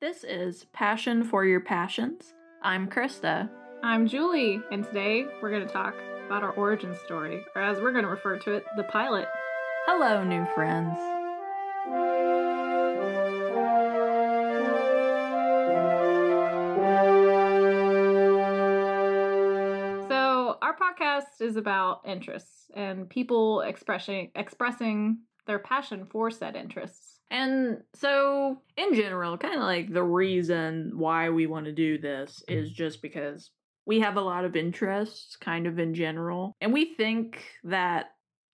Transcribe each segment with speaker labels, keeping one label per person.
Speaker 1: This is Passion for Your Passions. I'm Krista.
Speaker 2: I'm Julie, and today we're going to talk about our origin story, or as we're going to refer to it, the pilot.
Speaker 1: Hello, new friends.
Speaker 2: So, our podcast is about interests and people expressing expressing their passion for said interests.
Speaker 1: And so, in general, kind of like the reason why we want to do this is just because we have a lot of interests, kind of in general. And we think that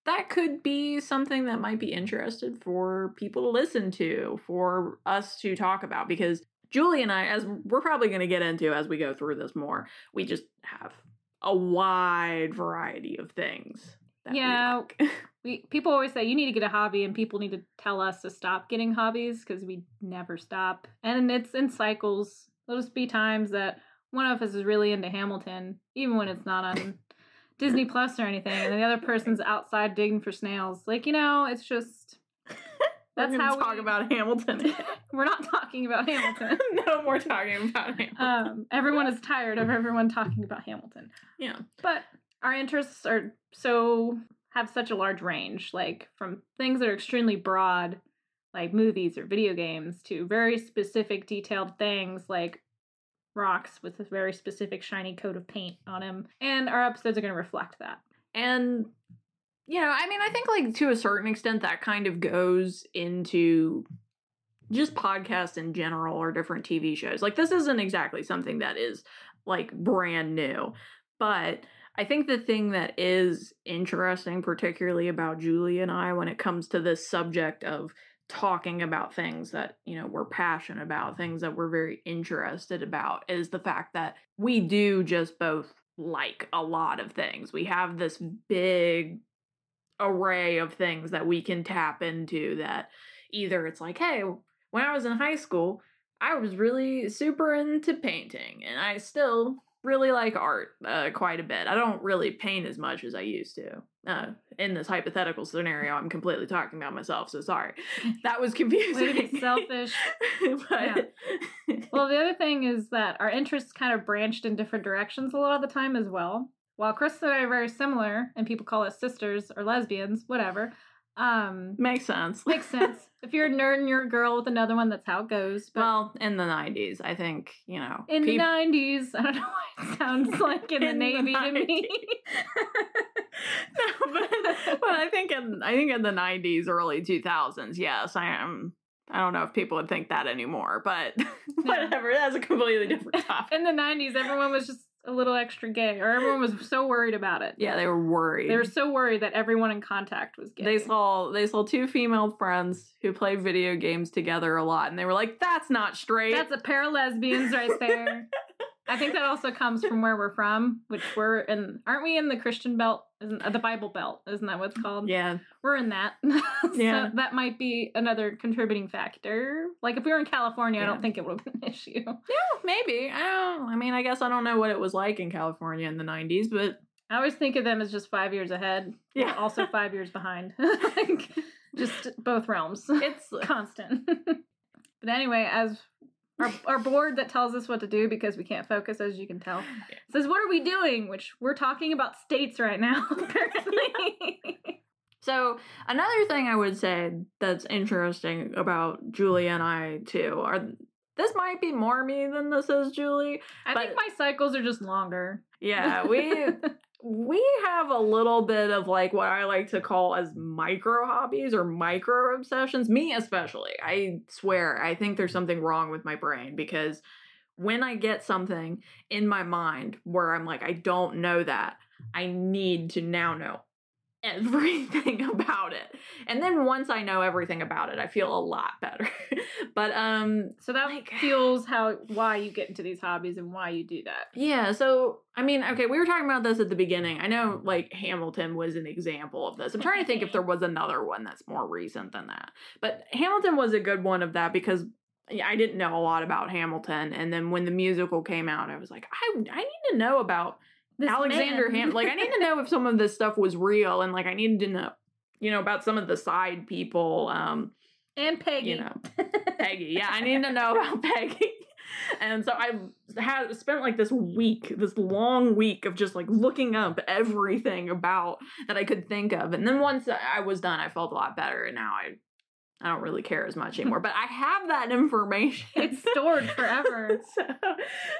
Speaker 1: that could be something that might be interested for people to listen to, for us to talk about. Because Julie and I, as we're probably going to get into as we go through this more, we just have a wide variety of things. that we
Speaker 2: Yeah.
Speaker 1: like.
Speaker 2: We people always say you need to get a hobby, and people need to tell us to stop getting hobbies because we never stop, and it's in cycles. There'll just be times that one of us is really into Hamilton, even when it's not on Disney Plus or anything, and the other person's outside digging for snails. Like you know, it's just that's how
Speaker 1: talk
Speaker 2: we-
Speaker 1: about Hamilton.
Speaker 2: we're not talking about Hamilton.
Speaker 1: no more talking about Hamilton.
Speaker 2: Um, everyone is tired of everyone talking about Hamilton.
Speaker 1: yeah.
Speaker 2: But our interests are so have such a large range, like from things that are extremely broad, like movies or video games, to very specific, detailed things like rocks with a very specific shiny coat of paint on them. And our episodes are going to reflect that.
Speaker 1: And you know, I mean, I think like to a certain extent that kind of goes into just podcasts in general or different TV shows. Like this isn't exactly something that is like brand new, but I think the thing that is interesting, particularly about Julie and I, when it comes to this subject of talking about things that, you know, we're passionate about, things that we're very interested about, is the fact that we do just both like a lot of things. We have this big array of things that we can tap into that either it's like, hey, when I was in high school, I was really super into painting and I still really like art uh, quite a bit. I don't really paint as much as I used to. Uh, in this hypothetical scenario, I'm completely talking about myself, so sorry. That was confusing.
Speaker 2: Way selfish.
Speaker 1: but
Speaker 2: Well, the other thing is that our interests kind of branched in different directions a lot of the time as well. While Chris and I are very similar, and people call us sisters or lesbians, whatever. Um,
Speaker 1: makes sense.
Speaker 2: makes sense. if you're a nerd and you're a girl with another one, that's how it goes. But
Speaker 1: Well, in the 90s, I think, you know.
Speaker 2: in
Speaker 1: peop-
Speaker 2: the '90s, I don't know why it sounds like in,
Speaker 1: In
Speaker 2: the
Speaker 1: the
Speaker 2: Navy to me.
Speaker 1: no, but, but I think in I think in the nineties, early two thousands, yes, I am. I don't know if people would think that anymore, but whatever. That's a completely different topic.
Speaker 2: in the '90s, everyone was just a little extra gay, or everyone was so worried about it.
Speaker 1: yeah, they were worried.
Speaker 2: They were so worried that everyone in contact was gay.
Speaker 1: They saw they saw two female friends who play video games together a lot, and they were like, "That's not straight."
Speaker 2: That's a pair of lesbians right there. I think that also comes from where we're from, which we're in. Aren't we in the Christian belt? Isn't uh, the Bible belt? Isn't that what it's called?
Speaker 1: yeah,
Speaker 2: we're in that. so
Speaker 1: Yeah.
Speaker 2: that might be another contributing factor. Like if we were in California, I don't think it would have been an issue.
Speaker 1: yeah, maybe. I don't. I mean, I guess I don't know what it was like in California in the nineties, but
Speaker 2: I always think of them as just five years ahead.
Speaker 1: Yeah.
Speaker 2: Also five years behind. like, just both realms.
Speaker 1: it's
Speaker 2: constant. but anyway, as our, our board that tells us what to do because we can't focus, as you can tell, says, What are we doing? Which we're talking about states right now, apparently.
Speaker 1: So another thing I would say that's interesting about Julie and I too are this might be more me than this is Julie.
Speaker 2: I think my cycles are just longer.
Speaker 1: Yeah, we we have a little bit of like what I like to call as micro hobbies or micro obsessions. Me especially. I swear, I think there's something wrong with my brain because when I get something in my mind where I'm like, I don't know that, I need to now know everything about it. And then once I know everything about it, I feel a lot better. but um
Speaker 2: So that
Speaker 1: Like-
Speaker 2: fuels how why you get into these hobbies and why you do that.
Speaker 1: Yeah, so I mean, okay, we were talking about this at the beginning. I know like Hamilton was an example of this. I'm trying to think if there was another one that's more recent than that. But Hamilton was a good one of that because I didn't know a lot about Hamilton and then when the musical came out, I was like, I I need to know about
Speaker 2: This
Speaker 1: Alexander Ham like I need to know if some of this stuff was real and like I needed to know you know about some of the side people um
Speaker 2: And Peggy.
Speaker 1: you know, Peggy. Yeah, I need to know about Peggy. And so I had spent like this week, this long week of just like looking up everything about that I could think of. And then once I was done, I felt a lot better. And now I, I don't really care as much anymore. But I have that information.
Speaker 2: It's stored forever.
Speaker 1: so,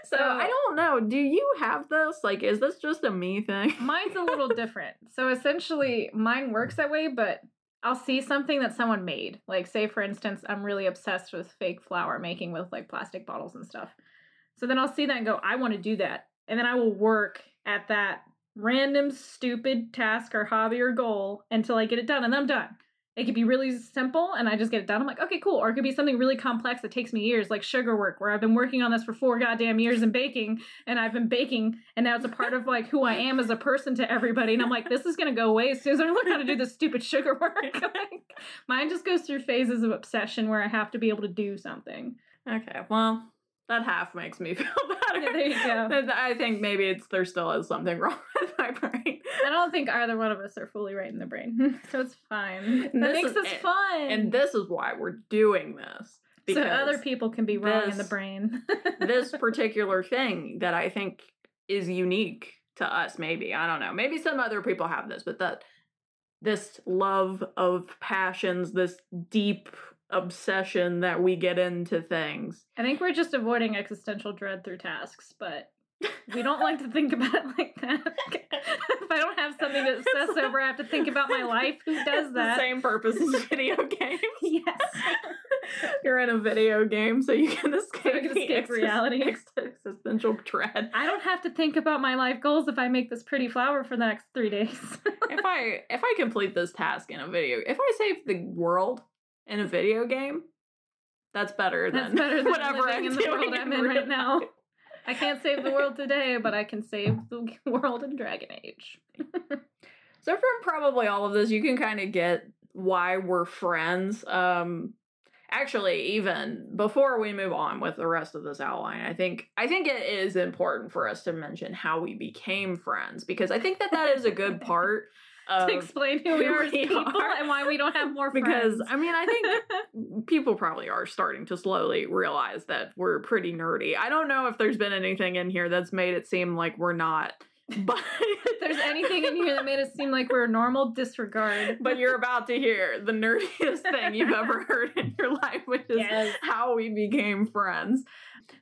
Speaker 1: so I don't know. Do you have this? Like, is this just a me thing?
Speaker 2: Mine's a little different. So essentially, mine works that way, but I'll see something that someone made. Like, say, for instance, I'm really obsessed with fake flower making with like plastic bottles and stuff. So then I'll see that and go, I want to do that. And then I will work at that random, stupid task or hobby or goal until I get it done, and then I'm done. It could be really simple and I just get it done. I'm like, okay, cool. Or it could be something really complex that takes me years, like sugar work, where I've been working on this for four goddamn years in baking and I've been baking and now it's a part of like who I am as a person to everybody. And I'm like, this is gonna go away as soon as I learn how to do this stupid sugar work. like, mine just goes through phases of obsession where I have to be able to do something.
Speaker 1: Okay, well, that half makes me feel better.
Speaker 2: Yeah, there you go.
Speaker 1: I think maybe it's there still is something wrong with my brain.
Speaker 2: I don't think either one of us are fully right in the brain. so it's fine.
Speaker 1: And
Speaker 2: That
Speaker 1: this
Speaker 2: makes
Speaker 1: is-
Speaker 2: us fun.
Speaker 1: And this is why we're doing this.
Speaker 2: so other people can be wrong in the brain.
Speaker 1: this particular thing that I think is unique to us, maybe. I don't know. Maybe some other people have this, but that this love of passions, this deep obsession that we get into things.
Speaker 2: I think we're just avoiding existential dread through tasks, but we don't like to think about it like that. if I don't have something to obsess over, I have to think about my life. Who does that?
Speaker 1: The same purpose as video games.
Speaker 2: Yes.
Speaker 1: You're in a video game, so you can escape,
Speaker 2: I can escape reality.
Speaker 1: ex- existential dread.
Speaker 2: I don't have to think about my life goals if I make this pretty flower for the next three days.
Speaker 1: if I if I complete this task in a video, if I save the world in a video game, that's better
Speaker 2: That's
Speaker 1: than
Speaker 2: better than
Speaker 1: whatever I'm
Speaker 2: in the world I'm in right now. I can't save the world today, but I can save the world in Dragon Age.
Speaker 1: So from probably all of this, you can kind of get why we're friends. Um actually even before we move on with the rest of this outline, I think I think it is important for us to mention how we became friends because I think that that is a good part
Speaker 2: to explain who we are as people
Speaker 1: are.
Speaker 2: and why we don't have more friends.
Speaker 1: because
Speaker 2: friends.
Speaker 1: I mean, I think people probably are starting to slowly realize that we're pretty nerdy. I don't know if there's been anything in here that's made it seem like we're not, but
Speaker 2: if there's anything in here that made it seem like we're normal, disregard.
Speaker 1: but you're about to hear the nerdiest thing you've ever heard in your life, which is
Speaker 2: Yes.
Speaker 1: how we became friends.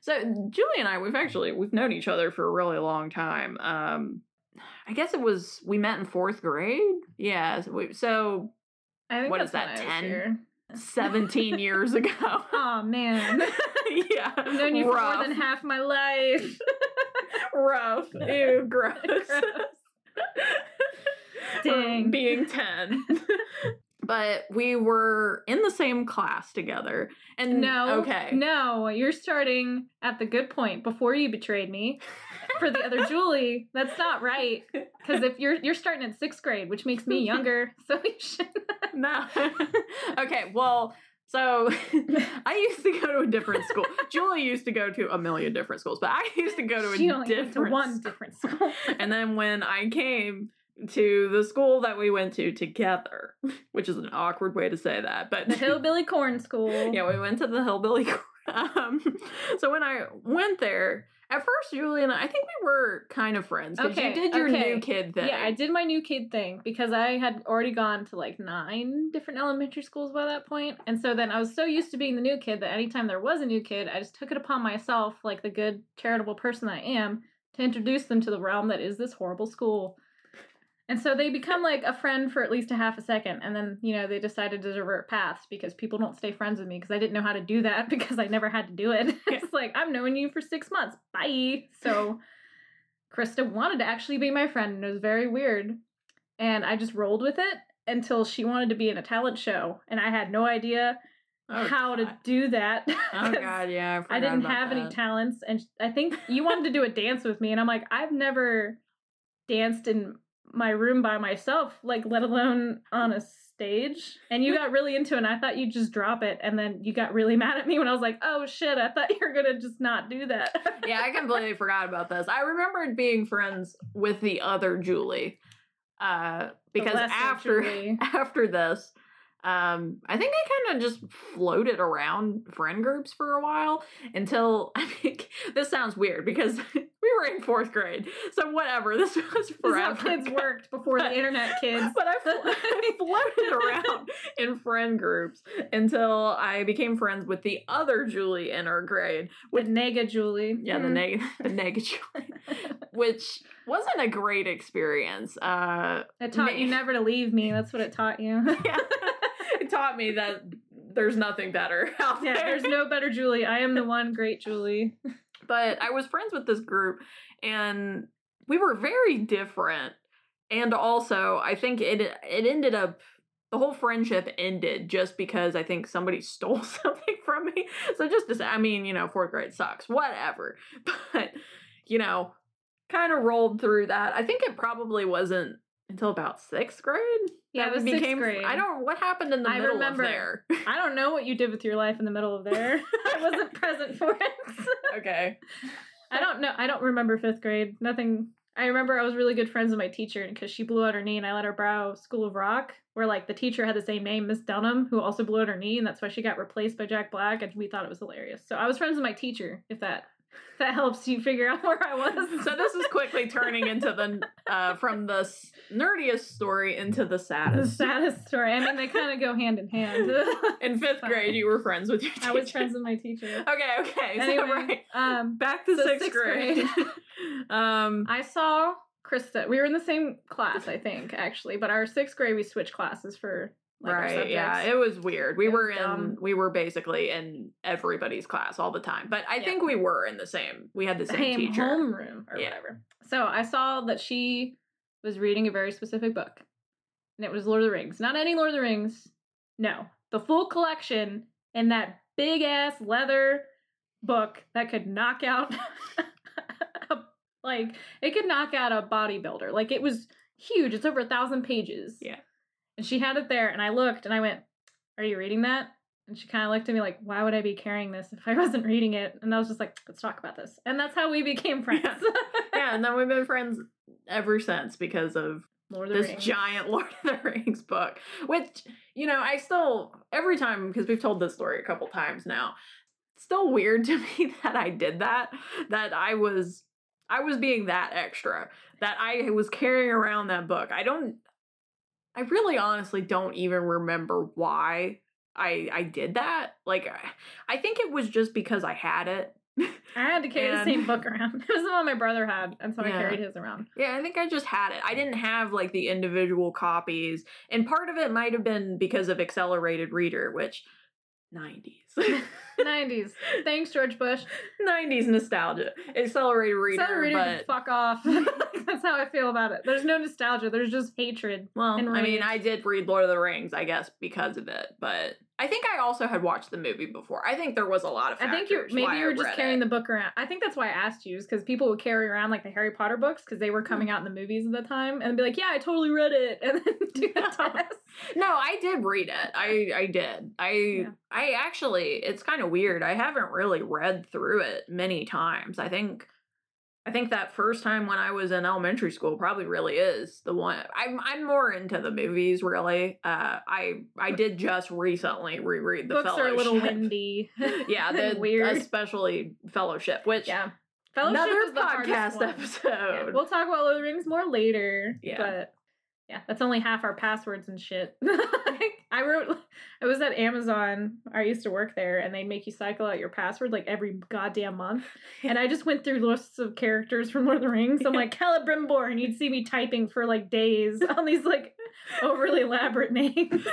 Speaker 1: So Julie and I, we've actually we've known each other for a really long time. Um, I guess it was we met in fourth grade. Yeah, so, we, so
Speaker 2: I think
Speaker 1: What that,
Speaker 2: when
Speaker 1: 10? 17 years ago.
Speaker 2: Oh man,
Speaker 1: yeah,
Speaker 2: I've known you for more than half my life.
Speaker 1: rough. Ew, gross.
Speaker 2: Gross.
Speaker 1: For um,
Speaker 2: Dang.
Speaker 1: Being 10. But we were in the same class together. And
Speaker 2: No,
Speaker 1: okay.
Speaker 2: no, you're starting at the good point before you betrayed me. For the other Julie, that's not right. Because if you're you're starting at sixth grade, which makes me younger, so you should.
Speaker 1: No. okay, well, so I used to go to a different school. Julie used to go to a million different schools, but I used to go to a
Speaker 2: she only went to
Speaker 1: different
Speaker 2: one different school.
Speaker 1: And then when I came to the school that we went to together, which is an awkward way to say that, but
Speaker 2: the Hillbilly Corn School.
Speaker 1: yeah, we went to the hillbilly. Um, so when I went there, at first, Julie and I, I think we were kind of friends because
Speaker 2: Okay,
Speaker 1: you did your
Speaker 2: okay.
Speaker 1: new kid thing.
Speaker 2: Yeah, I did my new kid thing because I had already gone to like nine different elementary schools by that. And so then I was so used to being the new kid that anytime there was a new kid, I just took it upon myself, like the good charitable person I am, to introduce them to the realm that is this horrible school. And so they become like a friend for at least a half a second. And then, you know, they decided to divert paths because people don't stay friends with me because I didn't know how to do that because I never had to do it. it's like, I've known you for six months. Bye. So Krista wanted to actually be my friend and it was very weird. And I just rolled with it until she wanted to be in a talent show. And I had no idea
Speaker 1: Oh,
Speaker 2: how to do that.
Speaker 1: Oh god, yeah. I,
Speaker 2: I didn't have any talents. And I think you wanted to do a dance with me. And I'm like, I've never danced in my room by myself, like, let alone on a stage. And you got really into it. And I thought you'd just drop it. And then you got really mad at me when I was like, oh shit, I thought you were to just not do that.
Speaker 1: yeah, I completely forgot about this. I remembered being friends with the other Julie. Uh because after after this, um, I think I kind of just floated around friend groups for a while until I mean, this sounds weird because we were in fourth grade, so whatever. This was
Speaker 2: This
Speaker 1: forever.
Speaker 2: how kids worked before the internet, kids.
Speaker 1: But I, flo- I floated around in friend groups until I became friends with the other Julie in our grade.
Speaker 2: With Nega Julie.
Speaker 1: Yeah, the
Speaker 2: Mm.
Speaker 1: neg the neg Julie, which wasn't a great experience. Uh,
Speaker 2: It taught
Speaker 1: Ma-
Speaker 2: you never to leave me. That's what it taught you.
Speaker 1: yeah, taught me that there's nothing better out
Speaker 2: yeah,
Speaker 1: there.
Speaker 2: there's no better Julie. I am the one great Julie.
Speaker 1: but I was friends with this group and we were very different. And also, I think it it ended up the whole friendship ended just because I think somebody stole something from me. So just to say, I mean, you know, fourth grade sucks, whatever. But you know, kind of rolled through that. I think it probably wasn't until about sixth grade.
Speaker 2: Yeah,
Speaker 1: that
Speaker 2: it was
Speaker 1: we
Speaker 2: sixth
Speaker 1: became.
Speaker 2: grade.
Speaker 1: I don't. What happened in the
Speaker 2: I
Speaker 1: middle
Speaker 2: remember.
Speaker 1: of there?
Speaker 2: I don't know what you did with your life in the middle of there. I wasn't present for it.
Speaker 1: okay.
Speaker 2: I don't know. I don't remember fifth grade. Nothing. I remember I was really good friends with my teacher because she blew out her knee and I let her borrow School of Rock, where like the teacher had the same name, Miss Dunham, who also blew out her knee, and that's why she got replaced by Jack Black, and we thought it was hilarious. So I was friends with my teacher, if that that helps you figure out where I was.
Speaker 1: So this is quickly turning into the uh, from the s- nerdiest story into the
Speaker 2: the
Speaker 1: saddest.
Speaker 2: saddest story. I mean, they kind of go hand in hand.
Speaker 1: In fifth grade, you were friends with your teacher.
Speaker 2: I was friends with my teacher.
Speaker 1: Okay, okay.
Speaker 2: Anyway,
Speaker 1: so right,
Speaker 2: um,
Speaker 1: back to
Speaker 2: so
Speaker 1: sixth,
Speaker 2: sixth
Speaker 1: grade. um,
Speaker 2: I saw Krista. We were in the same class, I think, actually, but our sixth grade we switched classes for like
Speaker 1: right, yeah, it was weird. We
Speaker 2: It
Speaker 1: were in,
Speaker 2: dumb.
Speaker 1: we were basically in everybody's class all the time. But I
Speaker 2: Yeah.
Speaker 1: think we were in the same. We had the same
Speaker 2: same
Speaker 1: teacher.
Speaker 2: homeroom or
Speaker 1: Yeah.
Speaker 2: whatever. So I saw that she was reading a very specific book, and it was Lord of the Rings. Not any Lord of the Rings, no, the full collection in that big ass leather book that could knock out, like it could knock out a bodybuilder. Like it was huge. It's over a thousand pages.
Speaker 1: Yeah.
Speaker 2: And she had it there, and I looked, and I went, "Are you reading that?" And she kind of looked at me like, "Why would I be carrying this if I wasn't reading it?" And I was just like, "Let's talk about this." And that's how we became friends.
Speaker 1: Yeah. yeah, and then we've been friends ever since because of
Speaker 2: Lord of the
Speaker 1: this
Speaker 2: Rings.
Speaker 1: giant Lord of the Rings book, which you know I still every time because we've told this story a couple times now. It's still weird to me that I did that. That I was I was being that extra. That I was carrying around that book. I don't. I really honestly don't even remember why I I did that. Like I, I think it was just because I had it.
Speaker 2: I had to carry the same book around. It was the one my brother had, and so I carried his around.
Speaker 1: Yeah, I think I just had it. I didn't have like the individual copies. And part of it might have been because of accelerated reader, which 90s.
Speaker 2: 90s. Thanks, George Bush.
Speaker 1: 90s nostalgia. Accelerated reader,
Speaker 2: of
Speaker 1: but
Speaker 2: fuck off. That's how I feel about it. There's no nostalgia. There's just hatred.
Speaker 1: well, I mean. I did read Lord of the Rings, I guess, because of it, but I think I also had watched the movie before. I think there was a lot of
Speaker 2: I think you maybe you were just carrying
Speaker 1: it.
Speaker 2: the book around. I think that's why I asked you, is because people would carry around like the Harry Potter books because they were
Speaker 1: Hmm.
Speaker 2: coming out in the movies at the time, and be like, "Yeah, I totally read it," and then do the test.
Speaker 1: No, I did read it. I I did. I
Speaker 2: Yeah.
Speaker 1: I actually it's kind of weird. I haven't really read through it many times. I think I think that first time when I was in elementary school probably really is the one. I'm I'm more into the movies really. Uh I I did just recently reread the
Speaker 2: Books
Speaker 1: Fellowship.
Speaker 2: are a little windy.
Speaker 1: yeah, the
Speaker 2: weird.
Speaker 1: especially Fellowship, which
Speaker 2: yeah, Fellowship
Speaker 1: another podcast episode.
Speaker 2: Yeah, we'll talk about Lord of the Rings more later.
Speaker 1: Yeah.
Speaker 2: But yeah, that's only half our passwords and shit. I wrote, I was at Amazon. I used to work there, and they'd make you cycle out your password like every goddamn month. And I just went through lists of characters from Lord of the Rings. I'm like Celebrimbor, and you'd see me typing for like days on these like Oh, overly elaborate names.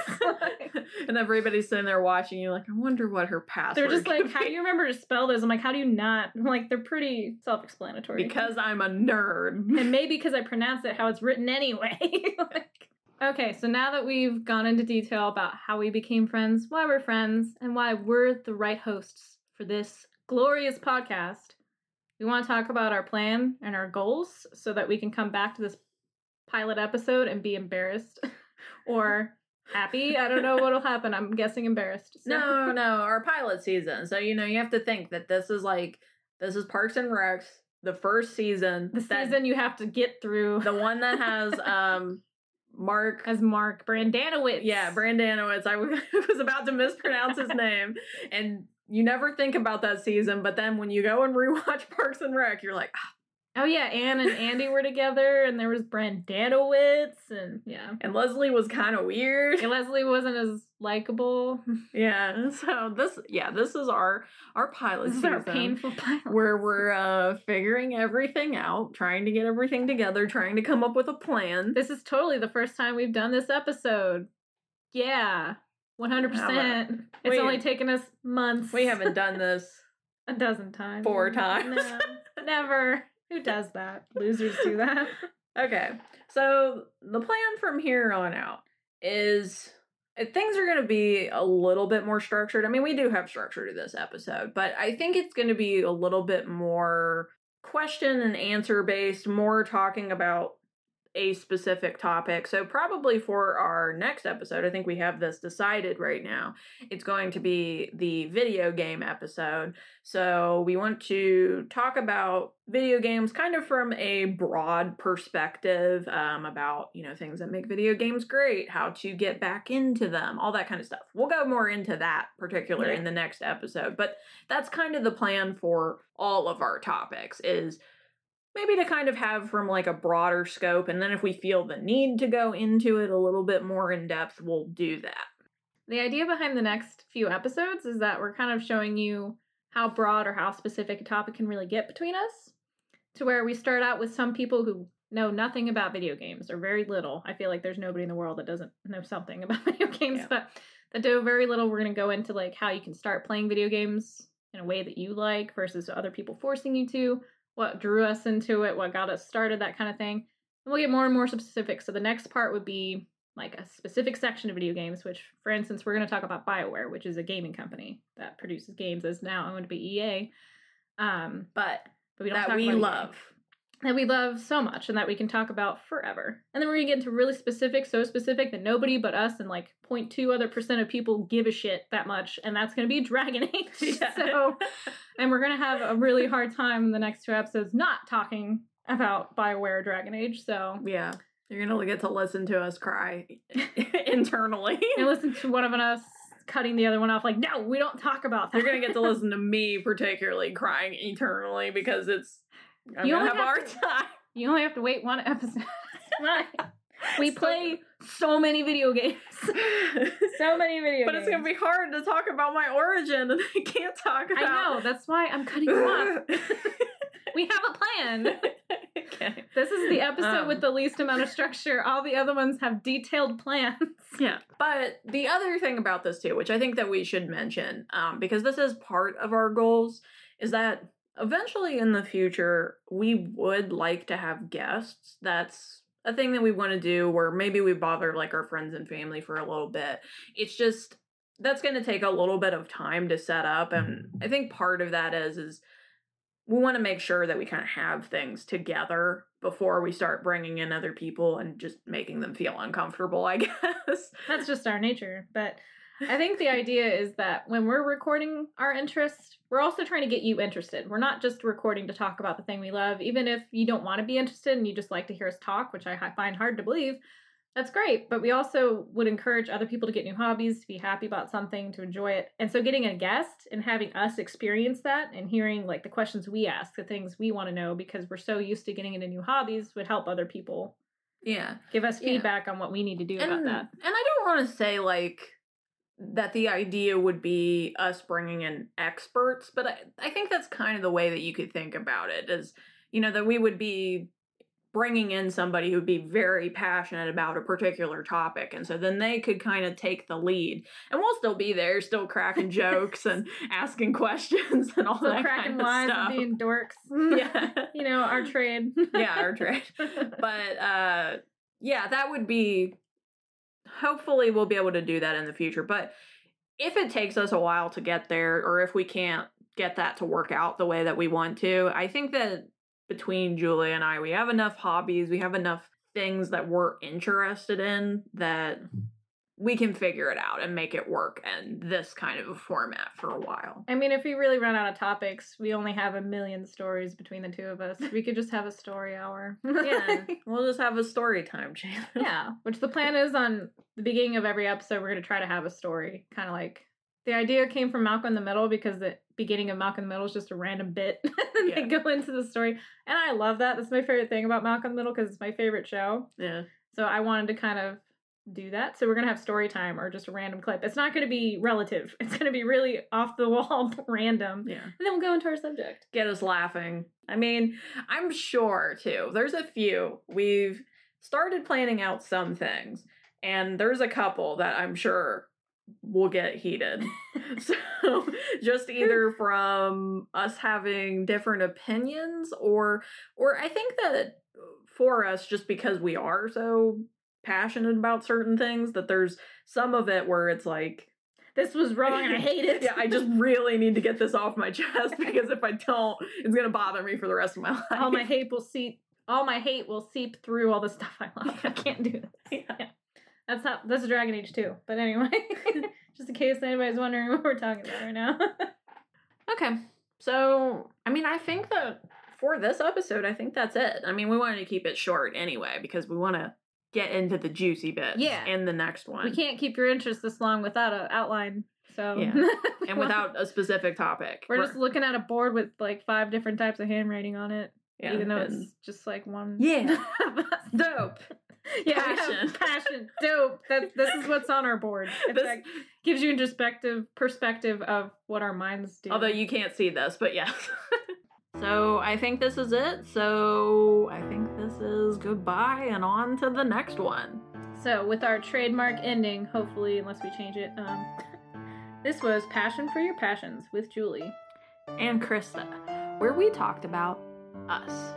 Speaker 1: and everybody's sitting there watching you like, I wonder what her password
Speaker 2: They're just like,
Speaker 1: could
Speaker 2: how do you remember to spell this? I'm like, how do you not? I'm like, they're pretty self-explanatory.
Speaker 1: because I'm a nerd.
Speaker 2: and maybe because I pronounce it how it's written anyway. like, okay, so now that we've gone into detail about how we became friends, why we're friends, and why we're the right hosts for this glorious podcast, we want to talk about our plan and our goals so that we can come back to this pilot episode and be embarrassed or happy. I don't know what'll happen. I'm guessing embarrassed. So-
Speaker 1: No, no, our pilot season. So you know, you have to think that this is like this is Parks and Recs, the first season.
Speaker 2: The
Speaker 1: that-
Speaker 2: season you have to get through.
Speaker 1: the one that has um Mark
Speaker 2: as Mark Brendanawicz.
Speaker 1: Yeah, Brendanawicz. I was about to mispronounce his name, and you never think about that season, but then when you go and rewatch Parks and Rec, you're like, ah.
Speaker 2: Oh yeah, Anne and Andy were together, and there was Brendanawicz, and yeah,
Speaker 1: and Leslie was kind of weird.
Speaker 2: And Leslie wasn't as likable.
Speaker 1: Yeah, so this, yeah, this is our our pilot
Speaker 2: this
Speaker 1: season,
Speaker 2: is our painful pilot,
Speaker 1: where we're uh figuring everything out, trying to get everything together, trying to come up with a plan.
Speaker 2: This is totally the first time we've done this episode. Yeah, one hundred percent. It's only taken us months.
Speaker 1: We haven't done this.
Speaker 2: a dozen times.
Speaker 1: Four times.
Speaker 2: No, never. Who does that? Losers do that.
Speaker 1: Okay, so the plan from here on out is uh, things are going to be a little bit more structured. I mean, we do have structure to this episode, but I think it's going to be a little bit more question and answer based, more talking about a specific topic. So, probably for our next episode, I think we have this decided right now. It's going to be the video game episode. So, we want to talk about video games kind of from a broad perspective um, about, you know, things that make video games great, how to get back into them, all that kind of stuff. We'll go more into that particular
Speaker 2: Yeah.
Speaker 1: in the next episode, but that's kind of the plan for all of our topics is maybe to kind of have from like a broader scope and then if we feel the need to go into it a little bit more in depth we'll do that
Speaker 2: The idea behind the next few episodes is that we're kind of showing you how broad or how specific a topic can really get between us. To where we start out with some people who know nothing about video games or very little. I feel like there's nobody in the world that doesn't know something about video games,
Speaker 1: Yeah.
Speaker 2: but that do very little. We're going to go into like how you can start playing video games in a way that you like versus other people forcing you to, what drew us into it, what got us started, that kind of thing. And we'll get more and more specific. So the next part would be like a specific section of video games, which, for instance, we're going to talk about BioWare, which is a gaming company that produces games, is now owned by EA. Um,
Speaker 1: but
Speaker 2: but we don't
Speaker 1: that we love
Speaker 2: that we love so much and that we can talk about forever. And then we're gonna get into really specific, so specific that nobody but us and like 0.2 other percent of people give a shit that much, and that's gonna be Dragon Age.
Speaker 1: Yeah.
Speaker 2: So, and we're gonna have a really hard time in the next two episodes not talking about Bioware Dragon Age. So,
Speaker 1: yeah you're gonna get to listen to us cry internally
Speaker 2: and listen to one of us cutting the other one off, like, no, we don't talk about that.
Speaker 1: you're gonna get to listen to me particularly crying eternally because it's i'm
Speaker 2: You only
Speaker 1: have
Speaker 2: have to-
Speaker 1: time
Speaker 2: You only have to wait one episode. Right. we play so many video games. so many video
Speaker 1: but
Speaker 2: games.
Speaker 1: it's gonna be hard to talk about my origin and i can't talk about
Speaker 2: I know. That's why I'm cutting you off. We have a plan.
Speaker 1: okay.
Speaker 2: This is the episode
Speaker 1: Um.
Speaker 2: with the least amount of structure. All the other ones have detailed plans.
Speaker 1: Yeah. But the other thing about this too, which I think that we should mention, um, because this is part of our goals, is that eventually in the future we would like to have guests. That's a thing that we want to do where maybe we bother like our friends and family for a little bit. It's just that's going to take a little bit of time to set up and mm-hmm. I think part of that is is we want to make sure that we kind of have things together before we start bringing in other people and just making them feel uncomfortable, I guess.
Speaker 2: That's just our nature. But I think the idea is that when we're recording our interest, we're also trying to get you interested. We're not just recording to talk about the thing we love. Even if you don't want to be interested and you just like to hear us talk, which I find hard to believe, that's great. But we also would encourage other people to get new hobbies, to be happy about something, to enjoy it. And so getting a guest and having us experience that and hearing like the questions we ask, the things we want to know because we're so used to getting into new hobbies would help other people
Speaker 1: Yeah.
Speaker 2: give us
Speaker 1: Yeah.
Speaker 2: feedback on what we need to do about that.
Speaker 1: And I don't want to say like that the idea would be us bringing in experts, but I, I think that's kind of the way that you could think about it is, you know, that we would be bringing in somebody who'd be very passionate about a particular topic and so then they could kind of take the lead. And we'll still be there still cracking jokes and asking questions and all
Speaker 2: So
Speaker 1: that
Speaker 2: cracking
Speaker 1: kind of
Speaker 2: wise
Speaker 1: stuff.
Speaker 2: and being dorks.
Speaker 1: yeah.
Speaker 2: You know, our trade.
Speaker 1: yeah our trade. But uh yeah that would be hopefully we'll be able to do that in the future but if it takes us a while to get there or if we can't get that to work out the way that we want to i think that between julia and i we have enough hobbies we have enough things that we're interested in that mm. We can figure it out and make it work in this kind of a format for a while.
Speaker 2: I mean, if we really run out of topics, we only have a million stories between the two of us. We could just have a story hour.
Speaker 1: Yeah, we'll just have a story time channel.
Speaker 2: yeah. Which the plan is on the beginning of every episode, we're going to try to have a story. Kind of like the idea came from Malcolm in the Middle because the beginning of Malcolm in the Middle is just a random bit. and
Speaker 1: Yeah.
Speaker 2: they go into the story. And I love that. That's my favorite thing about Malcolm in the Middle because it's my favorite show.
Speaker 1: Yeah.
Speaker 2: So I wanted to kind of do that. So we're gonna have story time or just a random clip. It's not gonna be relative. It's gonna be really off the wall random.
Speaker 1: Yeah.
Speaker 2: And then we'll go into our subject.
Speaker 1: Get us laughing. I mean, I'm sure too. There's a few. We've started planning out some things, and there's a couple that I'm sure will get heated. so just either from us having different opinions or or I think that for us just because we are so passionate about certain things that there's some of it where it's like
Speaker 2: This was wrong and I hate it.
Speaker 1: yeah, I just really need to get this off my chest because if I don't, it's gonna bother me for the rest of my life.
Speaker 2: all my hate will seep all my hate will seep through all the stuff I love. I can't do this.
Speaker 1: Yeah.
Speaker 2: That's not that's a Dragon Age 2. But anyway. just in case anybody's wondering what we're talking about right now.
Speaker 1: Okay, so I mean, I think that for this episode, I think that's it. I mean, we wanted to keep it short anyway because we want to get into the juicy bits
Speaker 2: Yeah.
Speaker 1: in the next one.
Speaker 2: we can't keep your interest this long without an outline. So
Speaker 1: Yeah. and without a specific topic.
Speaker 2: We're just looking at a board with like five different types of handwriting on it.
Speaker 1: yeah,
Speaker 2: even though
Speaker 1: and-
Speaker 2: it's just like one.
Speaker 1: Yeah. dope.
Speaker 2: yeah, Passion. passion, dope. That this is what's on our board. It
Speaker 1: This-
Speaker 2: like, gives you a perspective perspective of what our minds do.
Speaker 1: Although you can't see this, but yes. So I think this is it. So I think this is goodbye and on to the next one.
Speaker 2: so with our trademark ending, hopefully, unless we change it, um, this was passion for your passions with Julie.
Speaker 1: And Krista, where we talked about us.